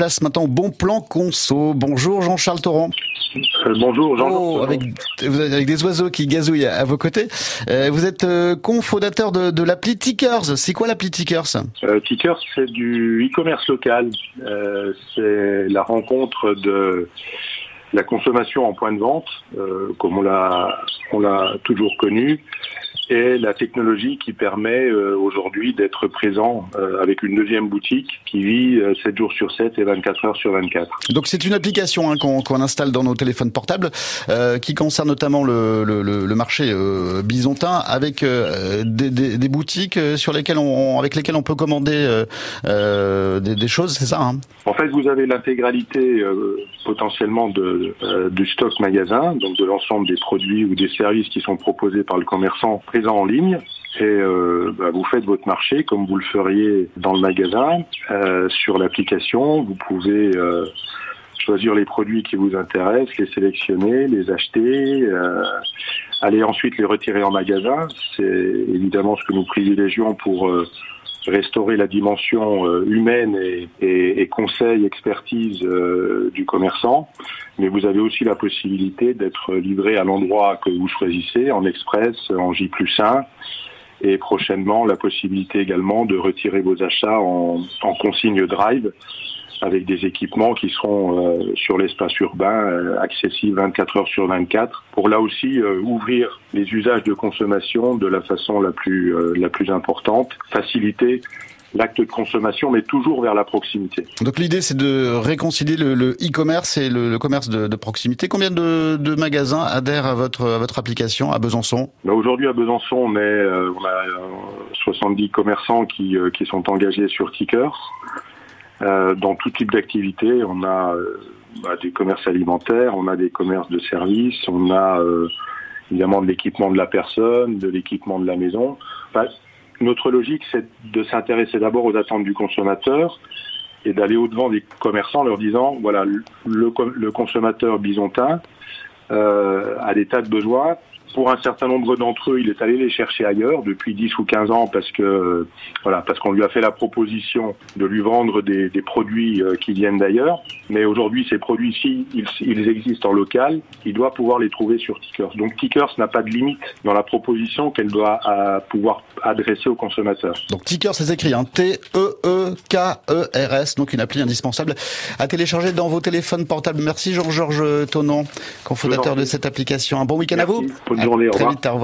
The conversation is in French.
place maintenant au bon plan conso. Bonjour Jean-Charles Torrent. Euh, bonjour Jean. Oh, avec, vous êtes avec des oiseaux qui gazouillent à, vos côtés. Euh, vous êtes euh, cofondateur de, de l'appli Tickers. C'est quoi l'appli Tickers? Euh, Tickers, c'est du e-commerce local. C'est la rencontre de la consommation en point de vente, comme on l'a on l'a toujours connu, et la technologie qui permet euh, aujourd'hui d'être présent euh, avec une deuxième boutique qui vit 7 euh, jours sur 7 et 24 heures sur 24. Donc c'est une application hein, qu'on installe dans nos téléphones portables qui concerne notamment le, le, le marché bisontin avec des, des, des, boutiques sur lesquelles on, avec lesquelles on peut commander des, des, choses, c'est ça hein? En fait, vous avez l'intégralité potentiellement de, du stock magasin, donc de l'ensemble des produits ou des services qui sont proposés par le commerçant en ligne et euh, bah, vous faites votre marché comme vous le feriez dans le magasin euh, sur l'application. Vous pouvez euh, choisir les produits qui vous intéressent, les sélectionner, les acheter, aller ensuite les retirer en magasin. C'est évidemment ce que nous privilégions pour restaurer la dimension euh, humaine et, conseil, expertise euh, du commerçant. Mais vous avez aussi la possibilité d'être livré à l'endroit que vous choisissez, en express, en J plus 1, et prochainement la possibilité également de retirer vos achats en consigne drive avec des équipements qui seront euh, sur l'espace urbain euh, accessibles 24 heures sur 24 pour là aussi euh, ouvrir les usages de consommation de la façon la plus la plus importante, faciliter l'acte de consommation, mais toujours vers la proximité. Donc l'idée, c'est de réconcilier le e-commerce et le, commerce de, de, proximité. Combien de, de, magasins adhèrent à votre, à votre application à Besançon? Bah Aujourd'hui, à Besançon, on, est, on a 70 commerçants qui, qui sont engagés sur Ticker. Euh, dans tout type d'activité. On a euh, bah, des commerces alimentaires, on a des commerces de services, on a euh, évidemment de l'équipement de la personne, de l'équipement de la maison. notre logique, c'est de s'intéresser d'abord aux attentes du consommateur et d'aller au-devant des commerçants en leur disant, voilà, le, le consommateur bisontin euh, a des tas de besoins, pour un certain nombre d'entre eux, il est allé les chercher ailleurs depuis 10 ou 15 ans parce que voilà, parce qu'on lui a fait la proposition de lui vendre des, produits euh, qui viennent d'ailleurs. Mais aujourd'hui, ces produits-ci, ils, ils, existent en local. Il doit pouvoir les trouver sur Tickers. Donc Tickers n'a pas de limite dans la proposition qu'elle doit à, euh, pouvoir adresser aux consommateurs. Donc Tickers, c'est écrit hein, T-E-E-K-E-R-S, donc une appli indispensable à télécharger dans vos téléphones portables. Merci Jean-Georges Tonon, cofondateur de cette application. Un bon week-end à vous. Bonne journée. Très vite, au revoir.